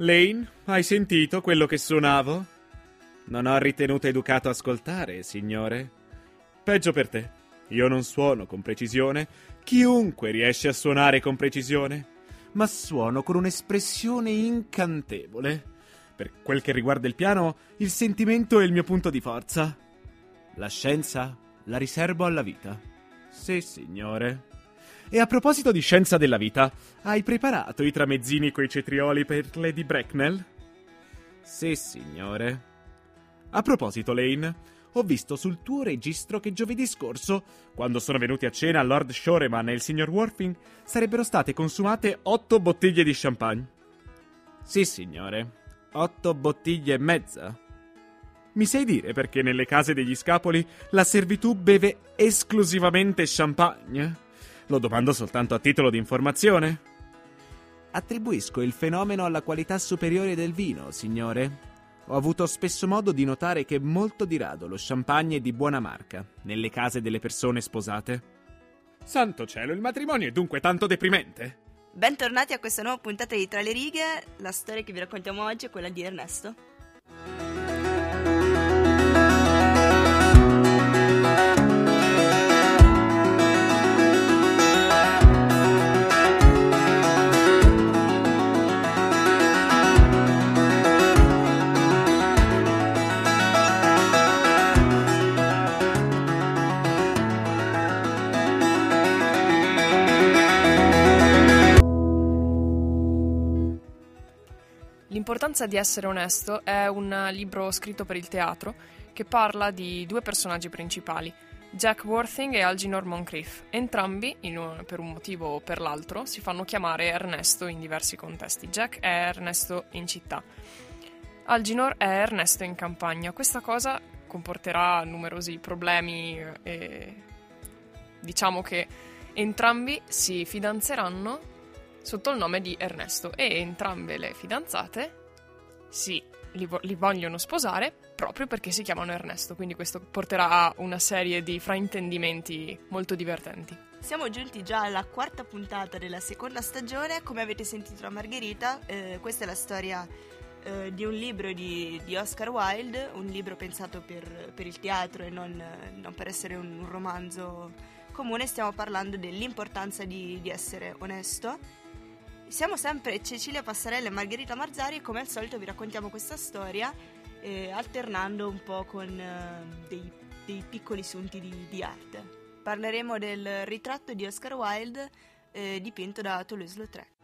Lane, hai sentito quello che suonavo? Non ho ritenuto educato ascoltare, signore. Peggio per te. Io non suono con precisione. Chiunque riesce a suonare con precisione. Ma suono con un'espressione incantevole. Per quel che riguarda il piano, il sentimento è il mio punto di forza. La scienza la riservo alla vita. Sì, signore. E a proposito di scienza della vita, hai preparato i tramezzini coi cetrioli per Lady Bracknell? Sì, signore. A proposito, Lane, ho visto sul tuo registro che giovedì scorso, quando sono venuti a cena Lord Shoreman e il signor Worthing, sarebbero state consumate otto bottiglie di champagne. Sì, signore. Otto bottiglie e mezza. Mi sai dire perché nelle case degli scapoli la servitù beve esclusivamente champagne? Lo domando soltanto a titolo di informazione. Attribuisco il fenomeno alla qualità superiore del vino, signore. Ho avuto spesso modo di notare che molto di rado lo champagne è di buona marca nelle case delle persone sposate. Santo cielo, il matrimonio è dunque tanto deprimente? Bentornati a questa nuova puntata di Tra le righe. La storia che vi raccontiamo oggi è quella di Ernesto. Di essere onesto è un libro scritto per il teatro che parla di due personaggi principali, Jack Worthing e Alginor Moncrief. Entrambi, un, per un motivo o per l'altro, si fanno chiamare Ernesto in diversi contesti. Jack è Ernesto in città. Alginor è Ernesto in campagna. Questa cosa comporterà numerosi problemi e diciamo che entrambi si fidanzeranno sotto il nome di Ernesto e entrambe le fidanzate si, li, vo- li, vogliono sposare proprio perché si chiamano Ernesto, quindi questo porterà a una serie di fraintendimenti molto divertenti. Siamo giunti già alla quarta puntata della seconda stagione, come avete sentito da Margherita, eh, questa è la storia eh, di un libro di, di, Oscar Wilde, un libro pensato per, per il teatro e non, non, per essere un romanzo comune, stiamo parlando dell'importanza di, di essere onesto siamo sempre Cecilia Passarella e Margherita Marzari e come al solito vi raccontiamo questa storia eh, alternando un po' con eh, dei, dei, piccoli sunti di, di, arte. Parleremo del ritratto di Oscar Wilde eh, dipinto da Toulouse-Lautrec.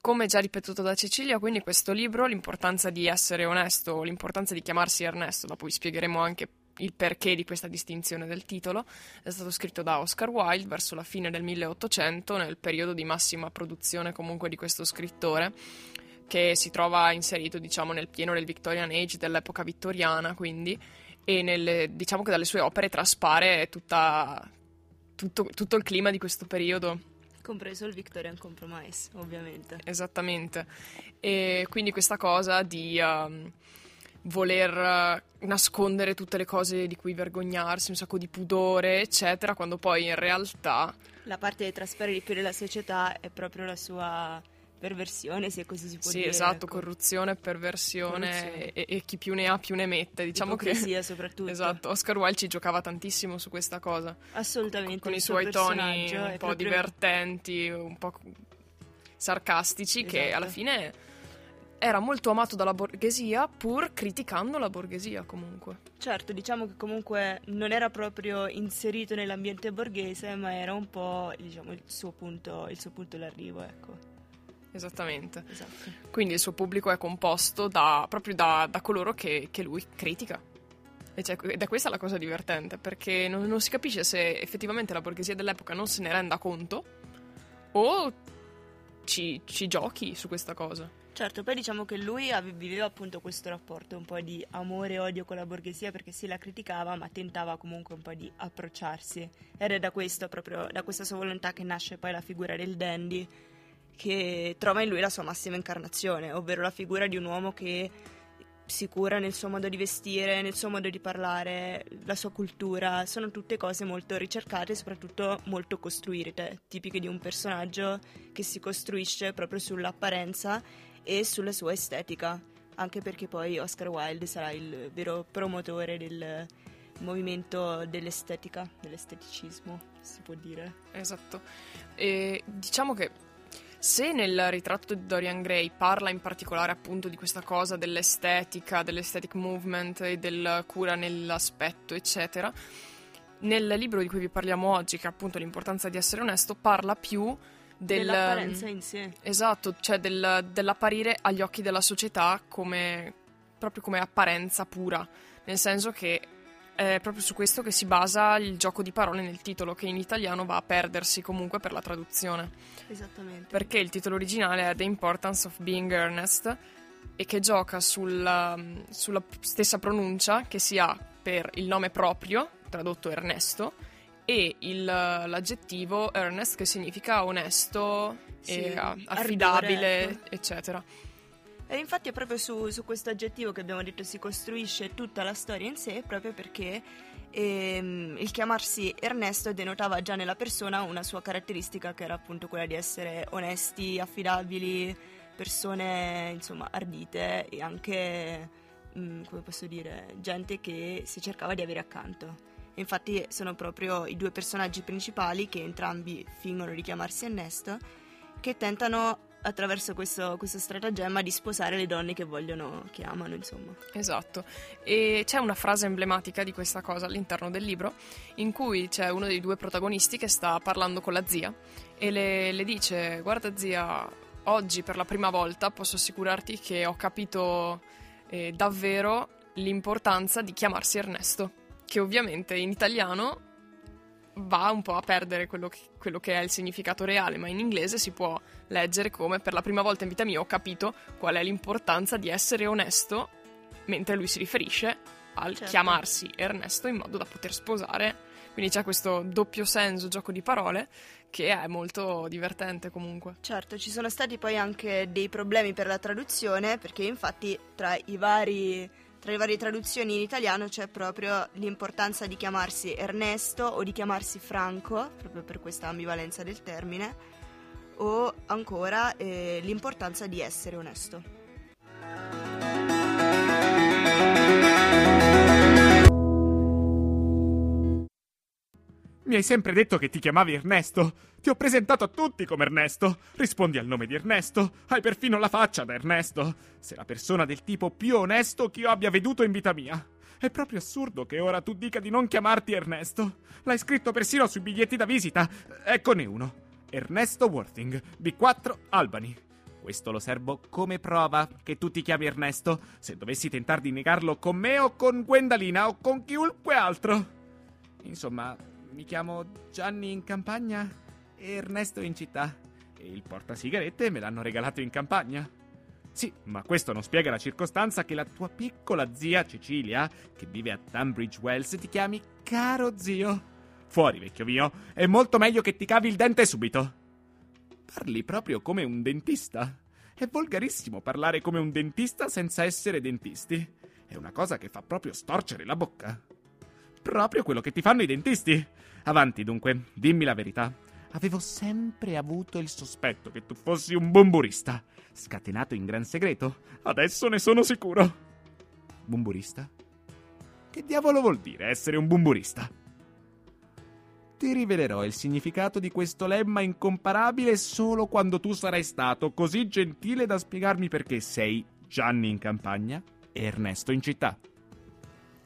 Come già ripetuto da Cecilia, quindi questo libro, l'importanza di essere onesto, l'importanza di chiamarsi Ernesto, dopo vi spiegheremo anche il perché di questa distinzione del titolo, è stato scritto da Oscar Wilde verso la fine del 1800, nel periodo di massima produzione comunque di questo scrittore, che si trova inserito diciamo nel pieno del Victorian Age, dell'epoca vittoriana quindi, e nel, diciamo che dalle sue opere traspare tutta, tutto, tutto il clima di questo periodo compreso il Victorian Compromise, ovviamente. Esattamente. E quindi questa cosa di um, voler eh, nascondere tutte le cose di cui vergognarsi, un sacco di pudore, eccetera, quando poi in realtà... La parte che trasferire di più della società è proprio la sua perversione, se così si può sì, dire. Sì, esatto, ecco. corruzione, perversione corruzione. E, e, chi più ne ha più ne mette. Diciamo Ipocrisia che soprattutto. Esatto, Oscar Wilde ci giocava tantissimo su questa cosa. Assolutamente. Con i suoi toni un po' proprio... divertenti, un po' sarcastici esatto. che alla fine era molto amato dalla borghesia, pur criticando la borghesia comunque. Certo, diciamo che comunque non era proprio inserito nell'ambiente borghese, ma era un po' diciamo, il, suo punto, il suo punto d'arrivo, ecco. Esattamente. Esatto. Quindi il suo pubblico è composto da, proprio da, da coloro che, che, lui critica. Cioè, ed è questa la cosa divertente, perché non, non si capisce se effettivamente la borghesia dell'epoca non se ne renda conto o ci, ci giochi su questa cosa. Certo, poi diciamo che lui viveva appunto questo rapporto un po' di amore e odio con la borghesia perché sì la criticava ma tentava comunque un po' di approcciarsi. Ed è da questo proprio, da questa sua volontà che nasce poi la figura del dandy che trova in lui la sua massima incarnazione, ovvero la figura di un uomo che sicura nel suo modo di vestire, nel suo modo di parlare, la sua cultura, sono tutte cose molto ricercate e soprattutto molto costruite, tipiche di un personaggio che si costruisce proprio sull'apparenza e sulla sua estetica, anche perché poi Oscar Wilde sarà il vero promotore del movimento dell'estetica, dell'esteticismo, si può dire. Esatto. E diciamo che se nel ritratto di Dorian Gray parla in particolare appunto di questa cosa dell'estetica, dell'aesthetic movement e del cura nell'aspetto, eccetera, nel libro di cui vi parliamo oggi, che è appunto l'importanza di essere onesto, parla più del, dell'apparenza in sé. Esatto, cioè del, dell'apparire agli occhi della società come proprio come apparenza pura, nel senso che è proprio su questo che si basa il gioco di parole nel titolo, che in italiano va a perdersi comunque per la traduzione. Esattamente. Perché il titolo originale è The Importance of Being Earnest e che gioca sulla, sulla stessa pronuncia che si ha per il nome proprio, tradotto Ernesto, e il, l'aggettivo earnest che significa onesto Sì, e ah, ardore, affidabile, ecco. eccetera. E infatti è proprio su, su questo aggettivo che abbiamo detto si costruisce tutta la storia in sé, proprio perché ehm, il chiamarsi Ernesto denotava già nella persona una sua caratteristica che era appunto quella di essere onesti, affidabili, persone insomma ardite e anche, mm, come posso dire, gente che si cercava di avere accanto. Infatti sono proprio i due personaggi principali che entrambi fingono di chiamarsi Ernesto che tentano attraverso questo, questo stratagemma di sposare le donne che vogliono, che amano, insomma. Esatto, e c'è una frase emblematica di questa cosa all'interno del libro in cui c'è uno dei due protagonisti che sta parlando con la zia e le, le dice guarda zia, oggi per la prima volta posso assicurarti che ho capito eh, davvero l'importanza di chiamarsi Ernesto, che ovviamente in italiano va un po' a perdere quello che, quello che è il significato reale, ma in inglese si può leggere come per la prima volta in vita mia ho capito qual è l'importanza di essere onesto, mentre lui si riferisce al Certo. chiamarsi Ernesto in modo da poter sposare. Quindi c'è questo doppio senso, gioco di parole, che è molto divertente comunque. Certo, ci sono stati poi anche dei problemi per la traduzione, perché infatti tra i vari tra le varie traduzioni in italiano c'è proprio l'importanza di chiamarsi Ernesto o di chiamarsi Franco, proprio per questa ambivalenza del termine, o ancora eh, l'importanza di essere onesto. Mi hai sempre detto che ti chiamavi Ernesto. Ti ho presentato a tutti come Ernesto. Rispondi al nome di Ernesto. Hai perfino la faccia da Ernesto. Sei la persona del tipo più onesto che io abbia veduto in vita mia. È proprio assurdo che ora tu dica di non chiamarti Ernesto. L'hai scritto persino sui biglietti da visita. Eccone uno. Ernesto Worthing, B4 Albany. Questo lo servo come prova che tu ti chiami Ernesto, se dovessi tentare di negarlo con me o con Gwendalina o con chiunque altro. Insomma, mi chiamo Gianni in campagna e Ernesto in città. E il portasigarette me l'hanno regalato in campagna. Sì, ma questo non spiega la circostanza che la tua piccola zia Cecilia, che vive a Tunbridge Wells, ti chiami caro zio. Fuori, vecchio mio, è molto meglio che ti cavi il dente subito. Parli proprio come un dentista. È volgarissimo parlare come un dentista senza essere dentisti. È una cosa che fa proprio storcere la bocca. Proprio quello che ti fanno i dentisti. Avanti dunque, dimmi la verità. Avevo sempre avuto il sospetto che tu fossi un bumburista, scatenato in gran segreto. Adesso ne sono sicuro. Bumburista? Che diavolo vuol dire essere un bumburista? Ti rivelerò il significato di questo lemma incomparabile solo quando tu sarai stato così gentile da spiegarmi perché sei Gianni in campagna e Ernesto in città.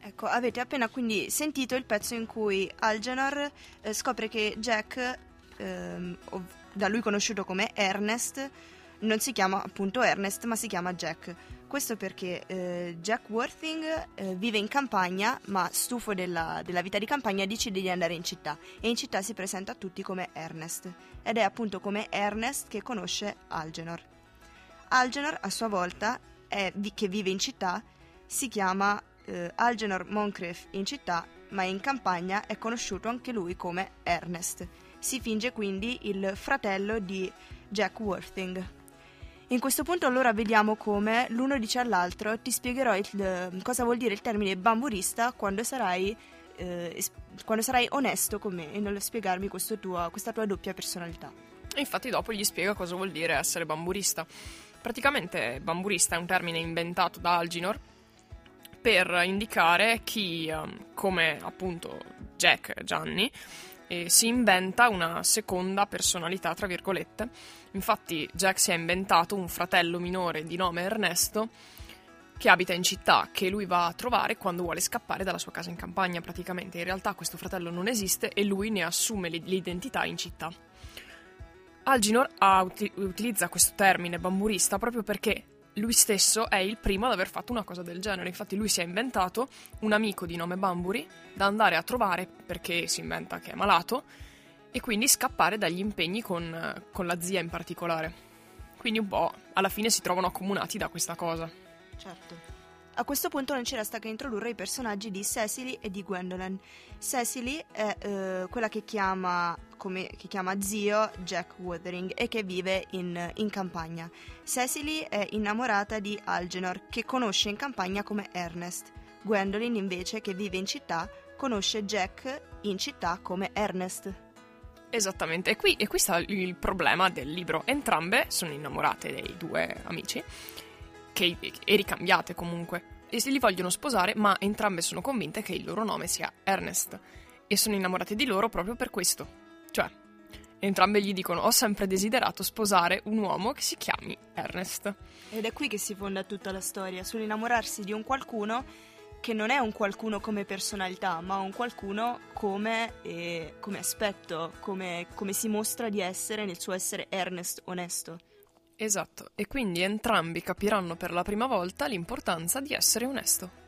Ecco, avete appena quindi sentito il pezzo in cui Algernon eh, scopre che Jack, ehm, ov- da lui conosciuto come Ernest, non si chiama appunto Ernest, ma si chiama Jack. Questo perché eh, Jack Worthing eh, vive in campagna, ma stufo della, della vita di campagna decide di andare in città e in città si presenta a tutti come Ernest ed è appunto come Ernest che conosce Algenor. Algenor a sua volta, è, che vive in città, si chiama eh, Algenor Moncrief in città, ma in campagna è conosciuto anche lui come Ernest. Si finge quindi il fratello di Jack Worthing. In questo punto allora vediamo come l'uno dice all'altro ti spiegherò il, cosa vuol dire il termine bamburista quando sarai, eh, quando sarai onesto con me e nello spiegarmi tua, questa tua doppia personalità. E infatti dopo gli spiega cosa vuol dire essere bamburista. Praticamente bamburista è un termine inventato da Alginor per indicare chi, ehm, come appunto Jack Gianni, eh, si inventa una seconda personalità, tra virgolette. Infatti Jack si è inventato un fratello minore di nome Ernesto che abita in città, che lui va a trovare quando vuole scappare dalla sua casa in campagna praticamente. In realtà questo fratello non esiste e lui ne assume l'identità in città. Alginor utilizza questo termine bamburista proprio perché lui stesso è il primo ad aver fatto una cosa del genere. Infatti, lui si è inventato un amico di nome Bamburi da andare a trovare perché si inventa che è malato e quindi scappare dagli impegni con, con la zia in particolare. Quindi, un po' alla fine si trovano accomunati da questa cosa. Certo. A questo punto non ci resta che introdurre i personaggi di Cecily e di Gwendolyn. Cecily è eh, quella che chiama, come, che chiama, zio Jack Wuthering e che vive in, in, campagna. Cecily è innamorata di Algenor, che conosce in campagna come Ernest. Gwendolyn, invece, che vive in città, conosce Jack in città come Ernest. Esattamente, e qui, e qui sta il problema del libro. Entrambe sono innamorate dei due amici che, e ricambiate comunque. E se li vogliono sposare, ma entrambe sono convinte che il loro nome sia Ernest. E sono innamorate di loro proprio per questo. Cioè, entrambe gli dicono: Ho sempre desiderato sposare un uomo che si chiami Ernest. Ed è qui che si fonda tutta la storia, sull'innamorarsi di un qualcuno che non è un qualcuno come personalità, ma un qualcuno come, eh, come aspetto, come, come si mostra di essere nel suo essere Ernest onesto. Esatto, e quindi entrambi capiranno per la prima volta l'importanza di essere onesto.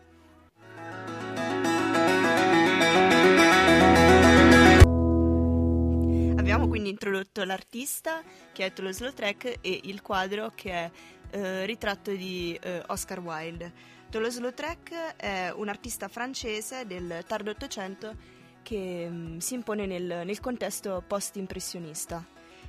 Introdotto l'artista che è Toulouse-Lautrec e il quadro che è eh, ritratto di eh, Oscar Wilde. Toulouse-Lautrec è un artista francese del tardo Ottocento che mh, mm, si impone nel, nel contesto post-impressionista.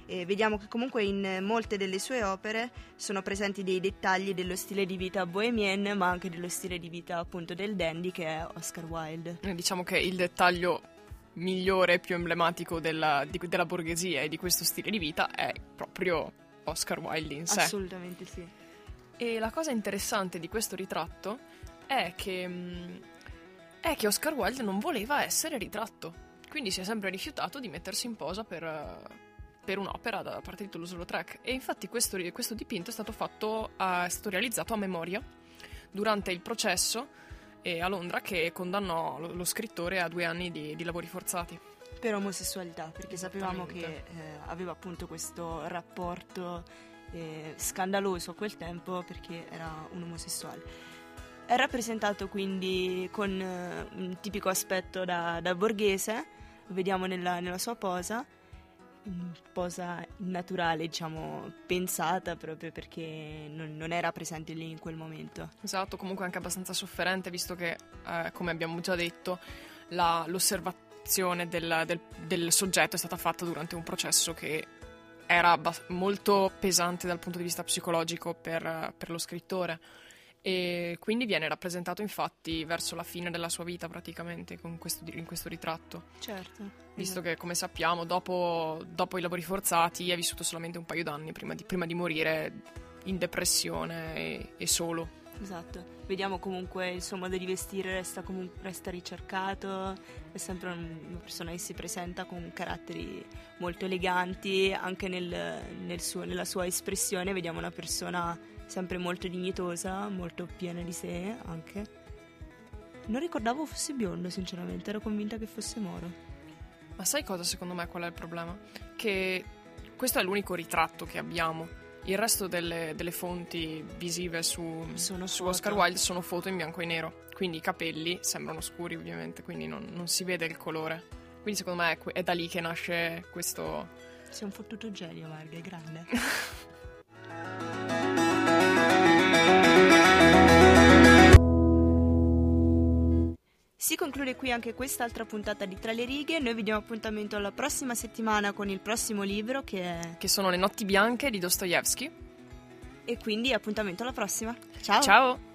E vediamo che comunque in molte delle sue opere sono presenti dei dettagli dello stile di vita bohemian, ma anche dello stile di vita appunto del dandy che è Oscar Wilde. Eh, diciamo che il dettaglio migliore e più emblematico della, di, della borghesia e di questo stile di vita è proprio Oscar Wilde in sé. Assolutamente sì. E la cosa interessante di questo ritratto è che, mm, è che Oscar Wilde non voleva essere ritratto, quindi si è sempre rifiutato di mettersi in posa per per un'opera da parte di Toulouse-Lautrec e infatti questo, questo dipinto è stato, fatto, è stato realizzato a memoria durante il processo a Londra che condannò lo, scrittore a due anni di, di lavori forzati. Per omosessualità, perché sapevamo che eh, aveva appunto questo rapporto eh, scandaloso a quel tempo perché era un omosessuale. È rappresentato quindi con eh, un tipico aspetto da, da borghese, lo vediamo nella, nella sua posa, posa naturale, diciamo, pensata proprio perché non, non, era presente lì in quel momento. Esatto, comunque anche abbastanza sofferente, visto che, eh, come abbiamo già detto, la, l'osservazione del, del, del, soggetto è stata fatta durante un processo che era abbast- molto pesante dal punto di vista psicologico per, per lo scrittore e quindi viene rappresentato infatti verso la fine della sua vita praticamente questo, in questo ritratto. Certo. Visto che come sappiamo dopo, dopo, i lavori forzati ha vissuto solamente un paio d'anni prima di, prima di morire in depressione e, e, solo. Esatto, vediamo comunque il suo modo di vestire resta, comunque, resta ricercato, è sempre una persona che si presenta con caratteri molto eleganti, anche nel, nel suo, nella sua espressione vediamo una persona sempre molto dignitosa, molto piena di sé anche. Non ricordavo fosse biondo, sinceramente, ero convinta che fosse moro. Ma sai cosa secondo me qual è il problema? Che questo è l'unico ritratto che abbiamo. Il resto delle, delle fonti visive su, su Oscar Wilde sono foto in bianco e nero. Quindi i capelli sembrano scuri, ovviamente, quindi non, non si vede il colore. Quindi secondo me è, è da lì che nasce questo. Sei un fottuto genio, Marga, è grande. Si conclude qui anche quest'altra puntata di Tra le righe. Noi vi diamo appuntamento alla prossima settimana con il prossimo libro che è. Che sono Le notti bianche di Dostoevsky. E quindi appuntamento alla prossima. Ciao! Ciao!